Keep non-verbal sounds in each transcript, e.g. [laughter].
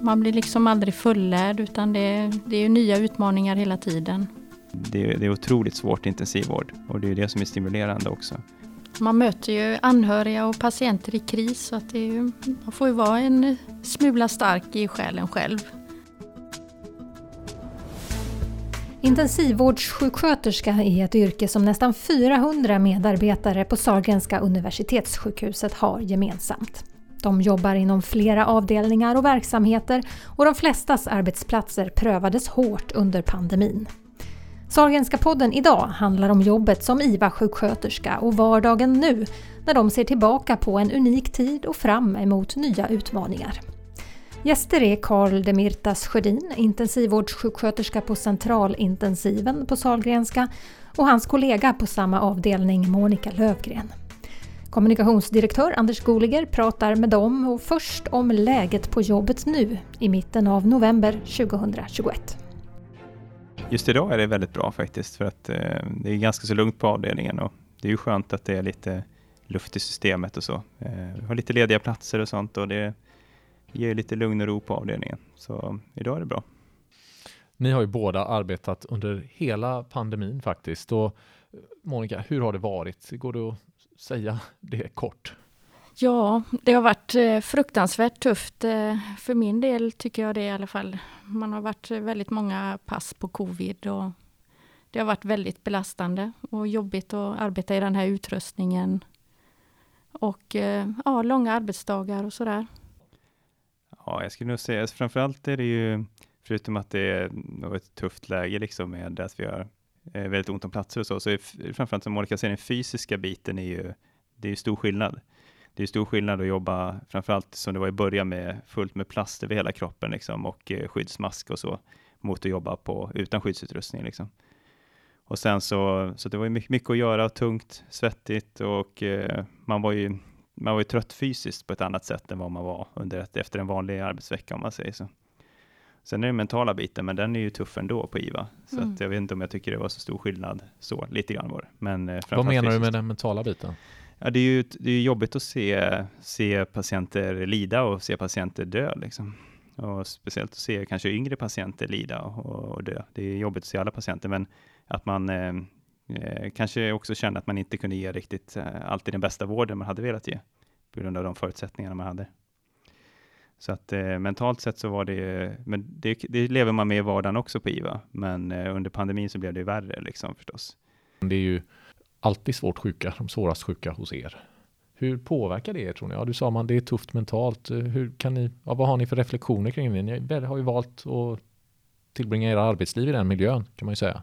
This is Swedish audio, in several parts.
man blir liksom aldrig fullärd utan det, det är nya utmaningar hela tiden. Det är, det är otroligt svårt intensivvård och det är det som är stimulerande också. Man möter ju anhöriga och patienter i kris så att det är man får ju vara en smula stark i själen själv. Intensivvårdssjuksköterska är ett yrke som nästan 400 medarbetare på Sahlgrenska universitetssjukhuset har gemensamt. De jobbar inom flera avdelningar och verksamheter och de flestas arbetsplatser prövades hårt under pandemin. Sahlgrenska podden idag handlar om jobbet som IVA-sjuksköterska och vardagen nu när de ser tillbaka på en unik tid och fram emot nya utmaningar. Gäster är Karl Demirtas Sjödin, intensivvårdssjuksköterska på centralintensiven på Sahlgrenska och hans kollega på samma avdelning Monica Lövgren. Kommunikationsdirektör Anders Goliger pratar med dem och först om läget på jobbet nu i mitten av november 2021. Just idag är det väldigt bra faktiskt för att eh, det är ganska så lugnt på avdelningen och det är ju skönt att det är lite luft i systemet och så. Eh, vi har lite lediga platser och sånt och det ger lite lugn och ro på avdelningen. Så idag är det bra. Ni har ju båda arbetat under hela pandemin faktiskt. Och Monica, hur har det varit? Går det att säga det kort? Ja, det har varit eh, fruktansvärt tufft. Eh, för min del tycker jag det i alla fall. Man har varit väldigt många pass på covid och det har varit väldigt belastande och jobbigt att arbeta i den här utrustningen. Och eh, ja, långa arbetsdagar och sådär. Ja, jag skulle nog säga framförallt är det ju, förutom att det är ett tufft läge liksom med att vi har Eh, väldigt ont om platser och så, så är framförallt som Monica säger, den fysiska biten är ju, det är ju stor skillnad det är stor skillnad att jobba, framförallt som det var i början med fullt med plast över hela kroppen liksom, och eh, skyddsmask och så, mot att jobba på, utan skyddsutrustning. Liksom. Och sen så, så det var ju mycket, mycket att göra, tungt, svettigt och eh, man var ju man var ju trött fysiskt på ett annat sätt än vad man var under ett, efter en vanlig arbetsvecka om man säger så. Sen är det mentala biten, men den är ju tuff ändå på IVA. Så mm. att jag vet inte om jag tycker det var så stor skillnad så, lite grann var det. Men, eh, vad menar du med den mentala biten? Ja, det är ju det är jobbigt att se, se patienter lida och se patienter dö. Liksom. Och speciellt att se kanske yngre patienter lida och, och dö. Det är jobbigt att se alla patienter, men att man eh, eh, kanske också kände att man inte kunde ge riktigt eh, alltid den bästa vården man hade velat ge, på grund av de förutsättningarna man hade. Så att eh, mentalt sett så var det, men det, det, lever man med i vardagen också på IVA, men eh, under pandemin så blev det värre liksom förstås. Det är ju alltid svårt sjuka, de svårast sjuka hos er. Hur påverkar det er tror ni? Ja, du sa man det är tufft mentalt. Eh, hur kan ni, ja, vad har ni för reflektioner kring det? Ni har ju valt att tillbringa era arbetsliv i den miljön kan man ju säga.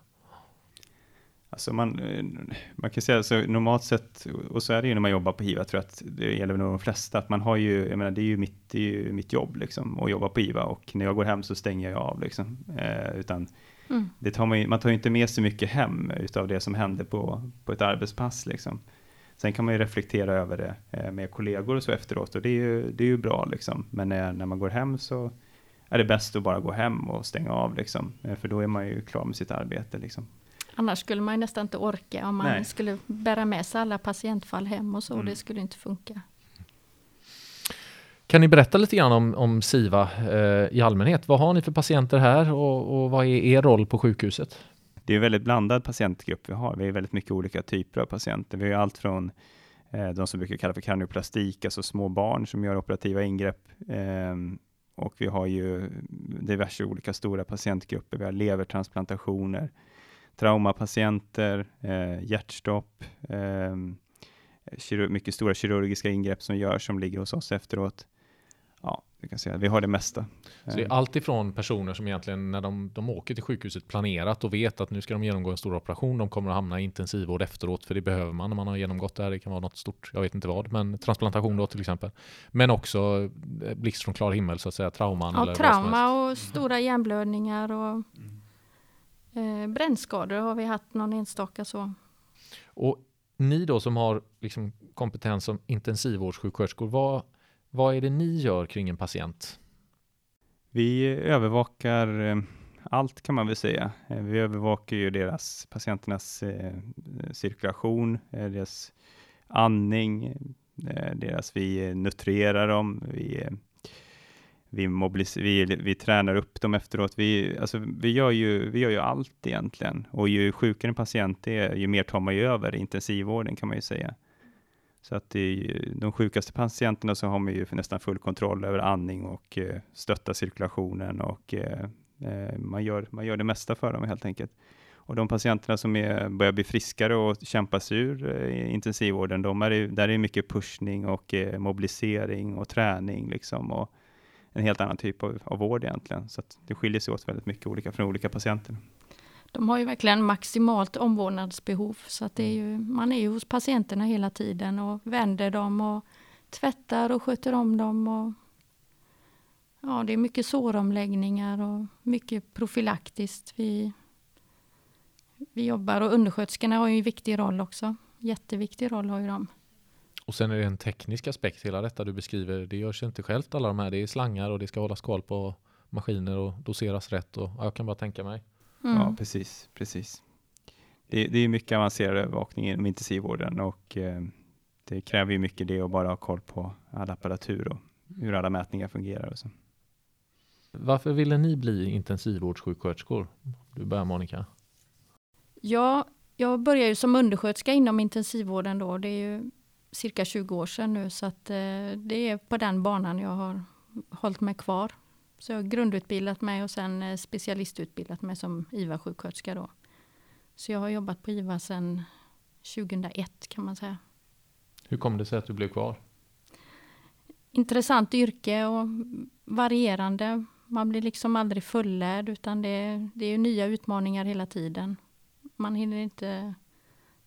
Alltså man, man kan säga så normalt sett, och så är det ju när man jobbar på HIVA, tror jag att det gäller nog de flesta, att man har ju, jag menar det är ju mitt, det är ju mitt jobb liksom, att jobba på HIVA och när jag går hem så stänger jag av liksom. Eh, utan Mm. Det tar man, man tar ju inte med sig mycket hem utav det som händer på, på ett arbetspass. Liksom. Sen kan man ju reflektera över det eh, med kollegor och så efteråt och det är ju, det är ju bra. Liksom. Men när, när man går hem så är det bäst att bara gå hem och stänga av. Liksom. Eh, för då är man ju klar med sitt arbete. Liksom. Annars skulle man ju nästan inte orka om man Nej. skulle bära med sig alla patientfall hem och så. Mm. Det skulle inte funka. Kan ni berätta lite grann om, om SIVA eh, i allmänhet? Vad har ni för patienter här och, och vad är er roll på sjukhuset? Det är en väldigt blandad patientgrupp vi har. Vi har väldigt mycket olika typer av patienter. Vi har allt från eh, de som brukar kalla för kardioplastik, alltså små barn som gör operativa ingrepp. Eh, och vi har ju diverse olika stora patientgrupper. Vi har levertransplantationer, traumapatienter, eh, hjärtstopp, eh, mycket stora kirurgiska ingrepp som görs som ligger hos oss efteråt ja, vi kan säga vi har det mesta. Så det är allt ifrån personer som egentligen när de, de åker till sjukhuset planerat och vet att nu ska de genomgå en stor operation, de kommer att hamna i intensivvård efteråt, för det behöver man när man har genomgått det här. Det kan vara något stort, jag vet inte vad, men transplantation då till exempel. Men också eh, blixt från klar himmel så att säga, trauman. Ja, eller trauma och stora hjärnblödningar och eh, brännskador har vi haft någon enstaka så. Och ni då som har liksom kompetens som intensivvårdssjuksköterskor, vad vad är det ni gör kring en patient? Vi övervakar eh, allt kan man väl säga. Eh, vi övervakar ju deras, patienternas eh, cirkulation, deras andning, deras, vi nutrerar dem, vi, vi, vi, vi tränar upp dem efteråt. Vi, alltså, vi, gör ju, vi gör ju allt egentligen och ju sjukare en patient är, ju mer tar man ju över intensivvården kan man ju säga. Så att i de sjukaste patienterna så har man ju nästan full kontroll över andning och eh, stötta cirkulationen och eh, eh, man, gör, man gör det mesta för dem helt enkelt. Och de patienterna som är, börjar bli friskare och kämpa sig ur eh, intensivvården, de är, där är mycket pushning och eh, mobilisering och träning liksom och en helt annan typ av, av vård egentligen. Så det skiljer sig åt väldigt mycket olika från olika patienter. De har ju verkligen maximalt omvårdnadsbehov så att det är ju, man är ju hos patienterna hela tiden och vänder dem och tvättar och sköter om dem. Och, ja, det är mycket såromläggningar och mycket profylaktiskt. Vi, vi jobbar och undersköterskorna har ju en viktig roll också. Jätteviktig roll har ju de. Och sen är det en teknisk aspekt hela detta du beskriver. Det görs inte självt alla de här. Det är slangar och det ska hållas koll på maskiner och doseras rätt. Och, ja, jag kan bara tänka mig. Mm. Ja, precis. precis. Det, det är mycket avancerad övervakning inom intensivvården och eh, det kräver ju mycket det att bara ha koll på all apparatur och hur alla mätningar fungerar. Och så. Varför ville ni bli intensivvårdssjuksköterskor? Du börjar Monica. Ja, jag började ju som undersköterska inom intensivvården då. Det är ju cirka 20 år sedan nu så att eh, det är på den banan jag har hållit mig kvar. Så jag har grundutbildat mig och sen eh, specialistutbildat mig som IVA-sjuksköterska då. Så jag har jobbat på IVA sedan 2001 kan man säga. Hur kom det sig att du blev kvar? Intressant yrke och varierande. Man blir liksom aldrig fullärd utan det, det är nya utmaningar hela tiden. Man hinner inte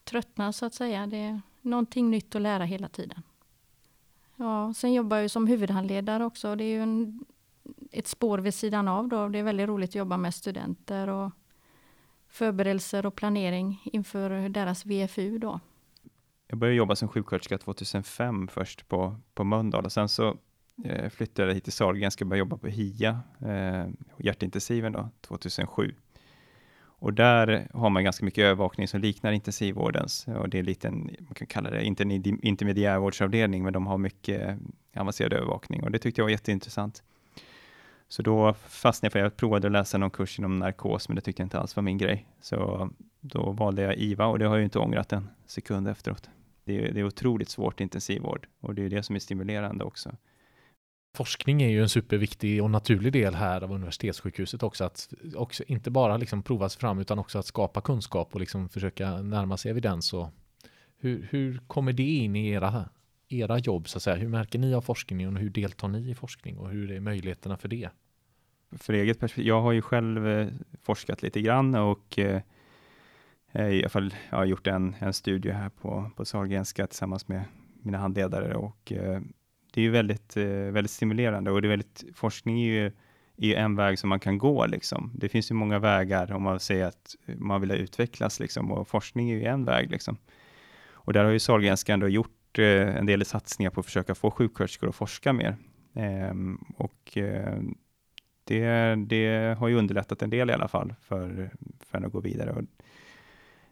tröttna så att säga. Det någonting nytt att lära hela tiden. Ja, sen jobbar jag som huvudhandledare också. Det är ju en ett spår vid sidan av. Då. Det är väldigt roligt att jobba med studenter och förberedelser och planering inför deras VFU. Då. Jag började jobba som sjuksköterska 2005 först på, på Mölndal och sen så eh, flyttade jag hit till Sahlgrenska och började jobba på HIA, eh, hjärtintensiven då, 2007. Och där har man ganska mycket övervakning som liknar intensivvårdens och det är lite en, man kan kalla det inte en intermediärvårdsavdelning, men de har mycket avancerad övervakning och det tyckte jag var jätteintressant. Så då fastnade jag för jag provade att läsa någon kurs inom narkos, men det tyckte jag inte alls var min grej. Så då valde jag IVA och det har jag ju inte ångrat en sekund efteråt. Det är, det är otroligt svårt intensivvård och det är det som är stimulerande också. Forskning är ju en superviktig och naturlig del här av universitetssjukhuset också. Att också inte bara liksom prova sig fram utan också att skapa kunskap och liksom försöka närma sig evidens. Och hur, hur kommer det in i era era jobb så att säga? Hur märker ni av forskningen och hur deltar ni i forskning och hur är möjligheterna för det? För eget perspektiv, jag har ju själv eh, forskat lite grann och eh, eh i alla fall jag har gjort en, en studie här på, på Sahlgrenska tillsammans med mina handledare och eh, det är ju väldigt, eh, väldigt stimulerande och det är väldigt, forskning är ju är en väg som man kan gå. Liksom. Det finns ju många vägar om man säger att man vill utvecklas liksom, och forskning är ju en väg. Liksom. Och där har ju Sahlgrenska ändå gjort Eh, en del satsningar på att försöka få sjuksköterskor att forska mer. Ehm, och eh, det, det har ju underlättat en del i alla fall för, för att gå vidare. Och,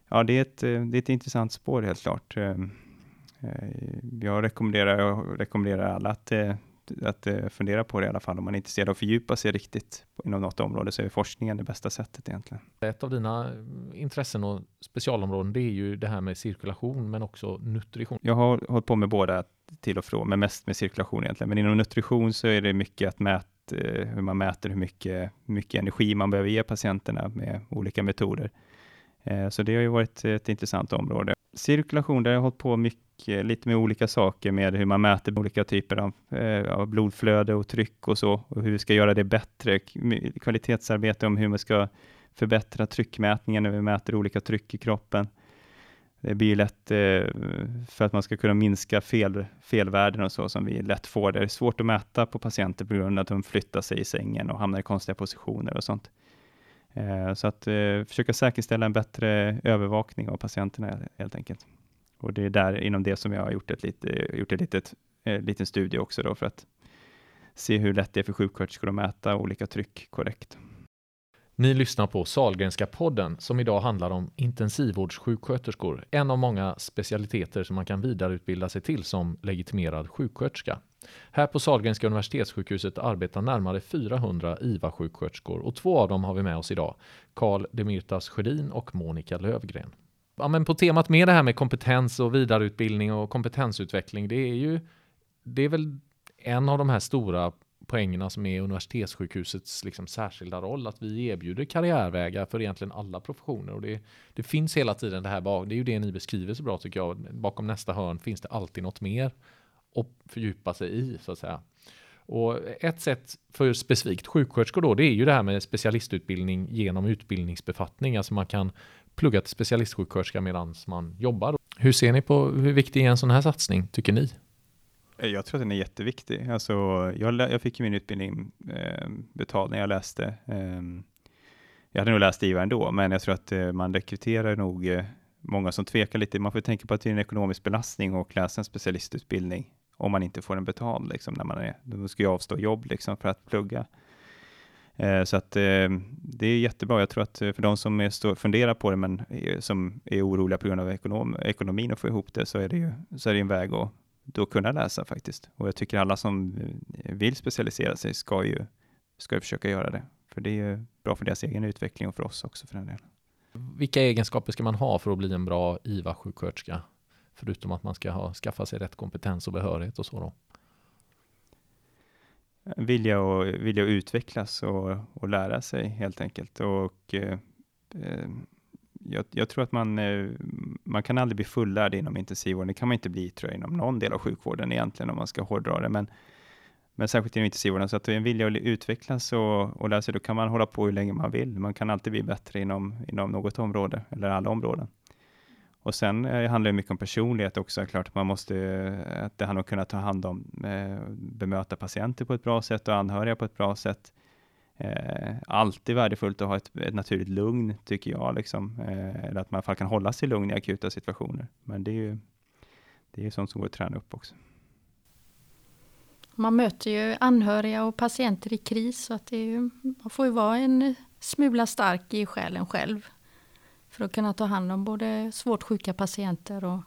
ja, det är, ett, eh, det är ett intressant spår helt klart. Ehm, jag rekommenderar, jag rekommenderar alla att att uh, fundera på det i alla fall. Om man är intresserad av att fördjupa sig riktigt inom något område så är forskningen det bästa sättet egentligen. Ett av dina intressen och specialområden det är ju det här med cirkulation men också nutrition. Jag har hållit på med båda till och från, men mest med cirkulation egentligen. Men inom nutrition så är det mycket att mäta eh, hur man mäter hur mycket, mycket energi man behöver ge patienterna med olika metoder. Eh, så det har ju varit ett intressant område. Cirkulation, där har jag hållit på mycket lite med olika saker med hur man mäter olika typer av, eh, av blodflöde och tryck och så, och hur vi ska göra det bättre. Kvalitetsarbete om hur man ska förbättra tryckmätningen när vi mäter olika tryck i kroppen. Det blir lätt eh, för att man ska kunna minska fel, felvärden och så som vi lätt får. Det är svårt att mäta på patienter på grund av att de flyttar sig i sängen och hamnar i konstiga positioner och sånt. Eh, så att eh, försöka säkerställa en bättre övervakning av patienterna helt enkelt. Och det är där inom det som jag har gjort ett, lite, gjort ett litet, eh, liten studie också då för att se hur lätt det är för sjuksköterskor att mäta olika tryck korrekt. Ni lyssnar på Salgrenska podden som idag handlar om intensivvårdssjuksköterskor, en av många specialiteter som man kan vidareutbilda sig till som legitimerad sjuksköterska. Här på Sahlgrenska universitetssjukhuset arbetar närmare 400 IVA-sjuksköterskor och två av dem har vi med oss idag. Karl Demirtas Sjödin och Monica Lövgren. Ja, men på temat med det här med kompetens och vidareutbildning och kompetensutveckling, det är ju det är väl en av de här stora poängerna som är universitetssjukhusets liksom särskilda roll, att vi erbjuder karriärvägar för egentligen alla professioner. Och det, det finns hela tiden det här, det är ju det ni beskriver så bra tycker jag, bakom nästa hörn finns det alltid något mer och fördjupa sig i så att säga. Och ett sätt för specifikt sjuksköterskor då, det är ju det här med specialistutbildning genom utbildningsbefattning, alltså man kan plugga till specialistsjuksköterska medan man jobbar. Hur ser ni på hur viktig är en sån här satsning, tycker ni? Eh, jag tror att den är jätteviktig. Alltså, jag, jag fick min utbildning eh, betald när jag läste. Eh, jag hade nog läst IVA ändå, men jag tror att eh, man rekryterar nog eh, många som tvekar lite. Man får tänka på att det är en ekonomisk belastning och läsa en specialistutbildning om man inte får den betald. Liksom, när man är, då ska jag avstå jobb liksom, för att plugga. Eh, så att eh, det är jättebra. Jag tror att eh, för de som är stå, funderar på det, men eh, som är oroliga på grund av ekonom, ekonomin och få ihop det, så är det ju så är det en väg att då kunna läsa faktiskt. Och jag tycker alla som vill specialisera sig ska ju, ska ju försöka göra det. För det är ju bra för deras egen utveckling och för oss också för den delen. Vilka egenskaper ska man ha för att bli en bra IVA-sjuksköterska? Förutom att man ska ha, skaffa sig rätt kompetens och behörighet och så då? Vilja och, vilja utvecklas och, och lära sig helt enkelt. Och eh, eh jag, jag, tror att man, eh, man kan aldrig bli fullärd inom intensivvården. Det kan man inte bli tror jag, inom någon del av sjukvården egentligen om man ska hårdra det. Men, men särskilt inom intensivvården. Så att en vilja att utvecklas och, och lära sig, då kan man hålla på hur länge man vill. Man kan alltid bli bättre inom, inom något område eller alla områden. Och sen eh, handlar det mycket om personlighet också. Klart man måste, eh, att det handlar om att kunna ta hand om, eh, bemöta patienter på ett bra sätt och anhöriga på ett bra sätt. Eh, alltid värdefullt att ha ett, ett naturligt lugn, tycker jag, liksom. Eh, eller att man i alla fall kan hålla sig lugn i akuta situationer. Men det är ju det är sånt som går att träna upp också. Man möter ju anhöriga och patienter i kris, så att det är ju, man får ju vara en smula stark i själen själv för att kunna ta hand om både svårt sjuka patienter och,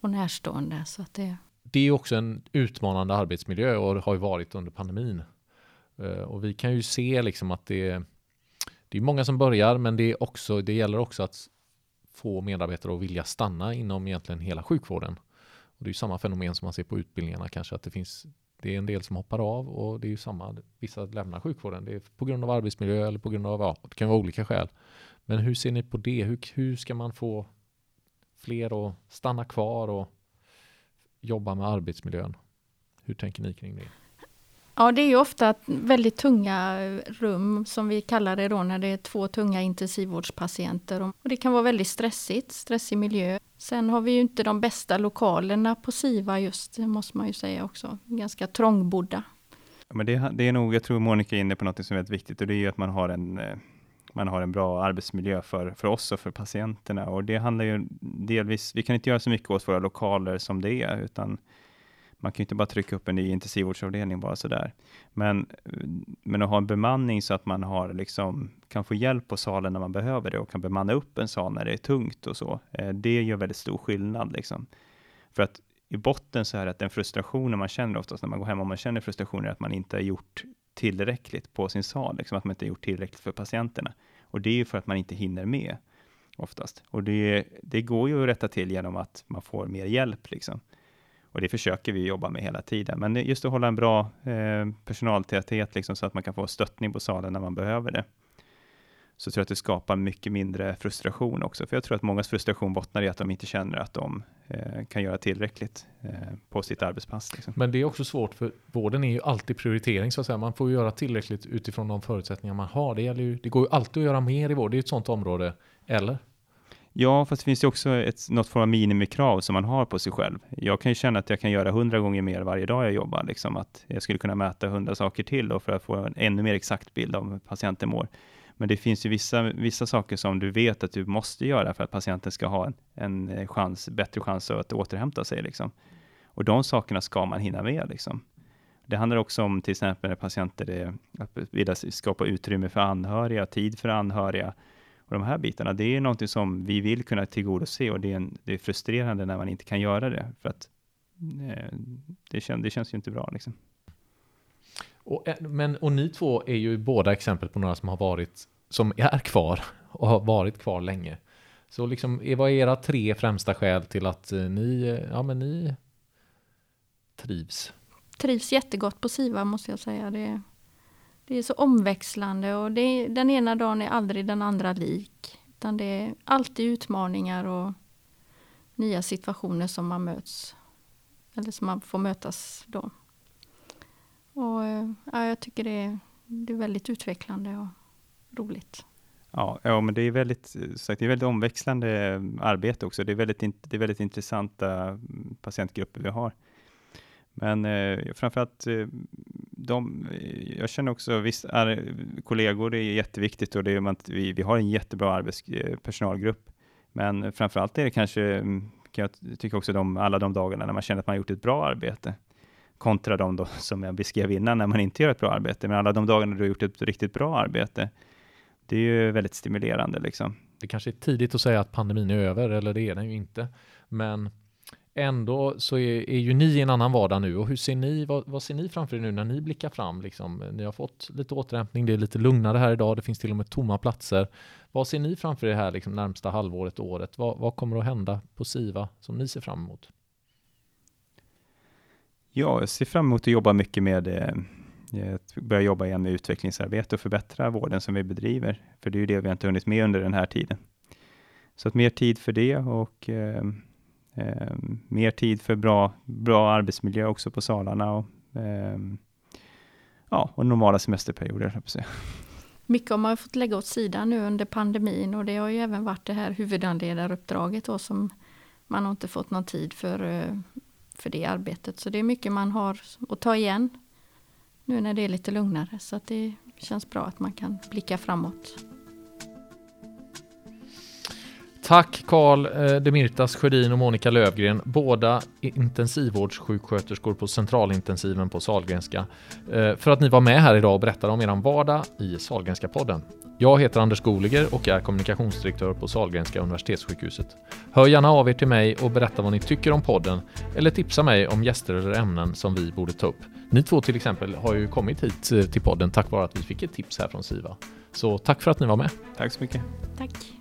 och närstående. Så att det... det är också en utmanande arbetsmiljö och har ju varit under pandemin. Eh, och vi kan ju se liksom att det är, det är många som börjar, men det, är också, det gäller också att få medarbetare att vilja stanna inom egentligen hela sjukvården. Och det är ju samma fenomen som man ser på utbildningarna kanske, att det finns det är en del som hoppar av och det är ju samma, vissa lämnar sjukvården. Det är på grund av arbetsmiljö eller på grund av, ja, det kan vara olika skäl. Men hur ser ni på det? Hur, hur ska man få fler att stanna kvar och jobba med arbetsmiljön? Hur tänker ni kring det? Ja, det är ju ofta väldigt tunga rum som vi kallar det då när det är två tunga intensivvårdspatienter. Och det kan vara väldigt stressigt, stressig miljö. Sen har vi ju inte de bästa lokalerna på SIVA just, det måste man ju säga också. Ganska trångbodda. Ja, men det, det är nog, jag tror Monica är inne på något som är väldigt viktigt och det är ju att man har en eh, man har en bra arbetsmiljö för, för oss och för patienterna. Och det handlar ju delvis, vi kan inte göra så mycket åt våra lokaler som det är, utan man kan ju inte bara trycka upp en ny intensivvårdsavdelning bara sådär. Men, men att ha en bemanning så att man har liksom, kan få hjälp på salen när man behöver det och kan bemanna upp en sal när det är tungt och så. Eh, det gör väldigt stor skillnad liksom. För att i botten så är det att den frustrationen man känner oftast när man går hem och man känner frustrationen är att man inte har gjort tillräckligt på sin sal, liksom att man inte gjort tillräckligt för patienterna. Och det är ju för att man inte hinner med oftast. Och det, det går ju att rätta till genom att man får mer hjälp liksom. Och det försöker vi jobba med hela tiden. Men just att hålla en bra eh, personaltäthet, liksom, så att man kan få stöttning på salen när man behöver det. Så tror jag att det skapar mycket mindre frustration också. För jag tror att mångas frustration bottnar i att de inte känner att de eh, kan göra tillräckligt eh, på sitt arbetspass. Liksom. Men det är också svårt, för vården är ju alltid prioritering. Så att säga. Man får göra tillräckligt utifrån de förutsättningar man har. Det, ju, det går ju alltid att göra mer i vård. Det är ett sånt område. Eller? Ja, fast det finns ju också ett, något form av minimikrav som man har på sig själv. Jag kan ju känna att jag kan göra hundra gånger mer varje dag jag jobbar, liksom att jag skulle kunna mäta hundra saker till då för att få en ännu mer exakt bild av hur patienten mår. Men det finns ju vissa, vissa saker som du vet att du måste göra för att patienten ska ha en, en eh, chans, bättre chans att återhämta sig. Liksom. Och de sakerna ska man hinna med. Liksom. Det handlar också om till exempel när patienter är, att vilja skapa utrymme för anhöriga, tid för anhöriga, och de här bitarna, det är någonting som vi vill kunna tillgodose och det är, en, det är frustrerande när man inte kan göra det. För att eh, det, kän, det känns ju inte bra liksom. Och, men, och ni två är ju båda exempel på några som har varit, som är kvar [laughs] och har varit kvar länge. Så liksom, vad är era tre främsta skäl till att eh, ni, eh, ja men ni trivs? Trivs jättegott på SIVA måste jag säga. Det, det är så omväxlande och det, den ena dagen är aldrig den andra lik. Utan det är alltid utmaningar och nya situationer som man möts. Eller som man får mötas då. Och eh, ja, jag tycker det är, det är väldigt utvecklande och roligt. Ja, ja men det är väldigt, sagt, det är väldigt omväxlande arbete också. Det är väldigt, det är väldigt intressanta mm, patientgrupper vi har. Men eh, framförallt, eh, de, jag känner också, visst, är, kollegor är jätteviktigt och det är, man, vi, vi har en jättebra arbetspersonalgrupp. Eh, men framförallt är det kanske, mm, kan jag tycka också, de, alla de dagarna när man känner att man har gjort ett bra arbete kontra de då, [laughs] som jag beskrev innan, när man inte gör ett bra arbete. Men alla de dagarna du har gjort ett riktigt bra arbete, det är ju väldigt stimulerande. Liksom. Det kanske är tidigt att säga att pandemin är över, eller det är den ju inte. Men ändå så är, är ju ni i en annan vardag nu och hur ser ni, vad, vad, ser ni framför er nu när ni blickar fram? Liksom, ni har fått lite återhämtning, det är lite lugnare här idag, det finns till och med tomma platser. Vad ser ni framför er här liksom, närmsta halvåret, året? Vad, vad kommer att hända på SIVA som ni ser fram emot? Ja, jag ser fram emot att jobba mycket med eh, eh, att börja jobba igen med utvecklingsarbete och förbättra vården som vi bedriver. För det är ju det vi inte hunnit med under den här tiden. Så att mer tid för det och eh, eh, mer tid för bra, bra arbetsmiljö också på salarna och, eh, ja, och normala semesterperioder. Mycket har man fått lägga åt sidan nu under pandemin och det har ju även varit det här huvudhandledaruppdraget då som man har inte fått någon tid för eh, för det arbetet. Så det är mycket man har att ta igen nu när det är lite lugnare. Så att det känns bra att man kan blicka framåt. Tack Karl eh, Demirtas Sjödin och Monica Lövgren, båda intensivvårdssjuksköterskor på centralintensiven på Salgrenska, eh, för att ni var med här idag och berättade om er vardag i Salgrenska podden. Jag heter Anders Goliger och är kommunikationsdirektör på Salgrenska universitetssjukhuset. Hör gärna av er till mig och berätta vad ni tycker om podden eller tipsa mig om gäster eller ämnen som vi borde ta upp. Ni två till exempel har ju kommit hit eh, till podden tack vare att vi fick ett tips här från Siva. Så tack för att ni var med. Tack så mycket. Tack.